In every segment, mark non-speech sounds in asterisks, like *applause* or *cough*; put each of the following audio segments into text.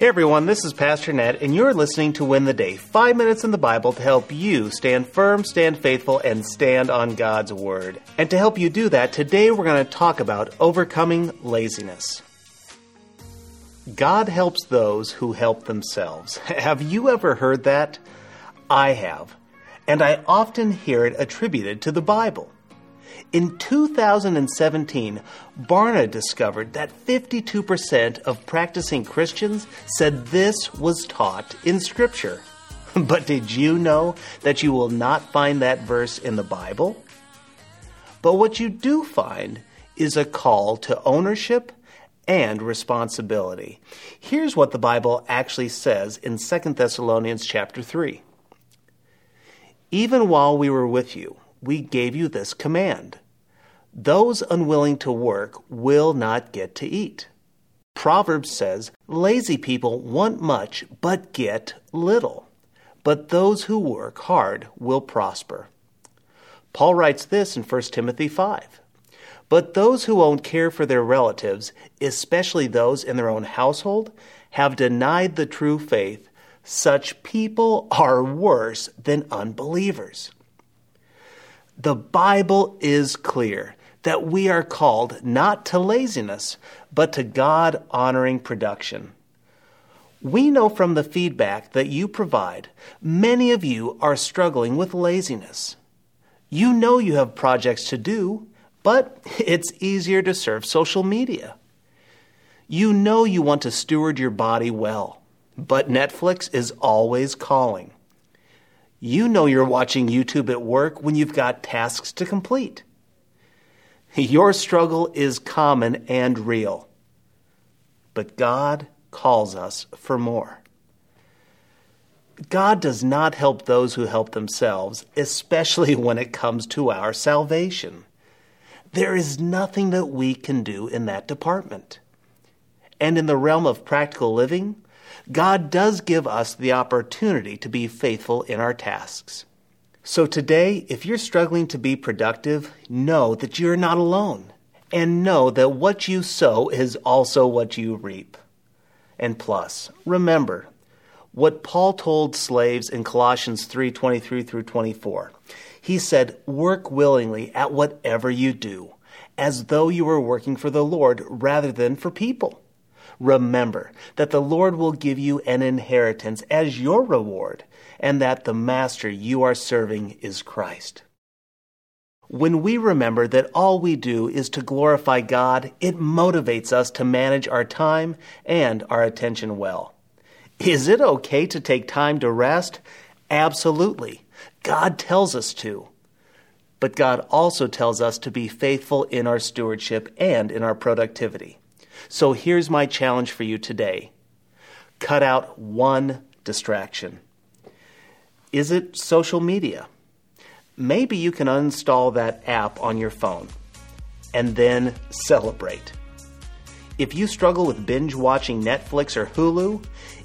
Hey everyone, this is Pastor Ned, and you're listening to Win the Day five minutes in the Bible to help you stand firm, stand faithful, and stand on God's Word. And to help you do that, today we're going to talk about overcoming laziness. God helps those who help themselves. *laughs* Have you ever heard that? I have. And I often hear it attributed to the Bible. In 2017, Barna discovered that 52% of practicing Christians said this was taught in Scripture. *laughs* But did you know that you will not find that verse in the Bible? But what you do find is a call to ownership and responsibility. Here's what the Bible actually says in 2 Thessalonians chapter 3. Even while we were with you, we gave you this command Those unwilling to work will not get to eat. Proverbs says, Lazy people want much but get little, but those who work hard will prosper. Paul writes this in 1 Timothy 5. But those who won't care for their relatives, especially those in their own household, have denied the true faith. Such people are worse than unbelievers. The Bible is clear that we are called not to laziness, but to God honoring production. We know from the feedback that you provide, many of you are struggling with laziness. You know you have projects to do, but *laughs* it's easier to serve social media. You know you want to steward your body well, but Netflix is always calling. You know you're watching YouTube at work when you've got tasks to complete. Your struggle is common and real. But God calls us for more. God does not help those who help themselves, especially when it comes to our salvation. There is nothing that we can do in that department. And in the realm of practical living, God does give us the opportunity to be faithful in our tasks. So today, if you're struggling to be productive, know that you're not alone. And know that what you sow is also what you reap. And plus, remember what Paul told slaves in Colossians 3:23 through 24. He said, "Work willingly at whatever you do, as though you were working for the Lord rather than for people." Remember that the Lord will give you an inheritance as your reward, and that the Master you are serving is Christ. When we remember that all we do is to glorify God, it motivates us to manage our time and our attention well. Is it okay to take time to rest? Absolutely. God tells us to. But God also tells us to be faithful in our stewardship and in our productivity. So here's my challenge for you today cut out one distraction. Is it social media? Maybe you can uninstall that app on your phone and then celebrate. If you struggle with binge watching Netflix or Hulu,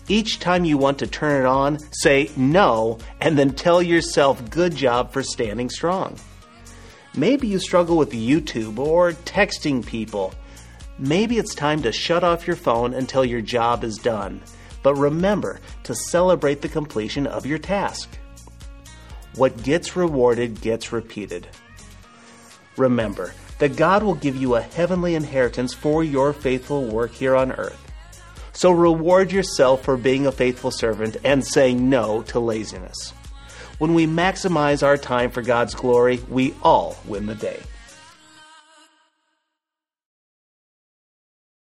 each time you want to turn it on, say no and then tell yourself good job for standing strong. Maybe you struggle with YouTube or texting people Maybe it's time to shut off your phone until your job is done, but remember to celebrate the completion of your task. What gets rewarded gets repeated. Remember that God will give you a heavenly inheritance for your faithful work here on earth. So reward yourself for being a faithful servant and saying no to laziness. When we maximize our time for God's glory, we all win the day.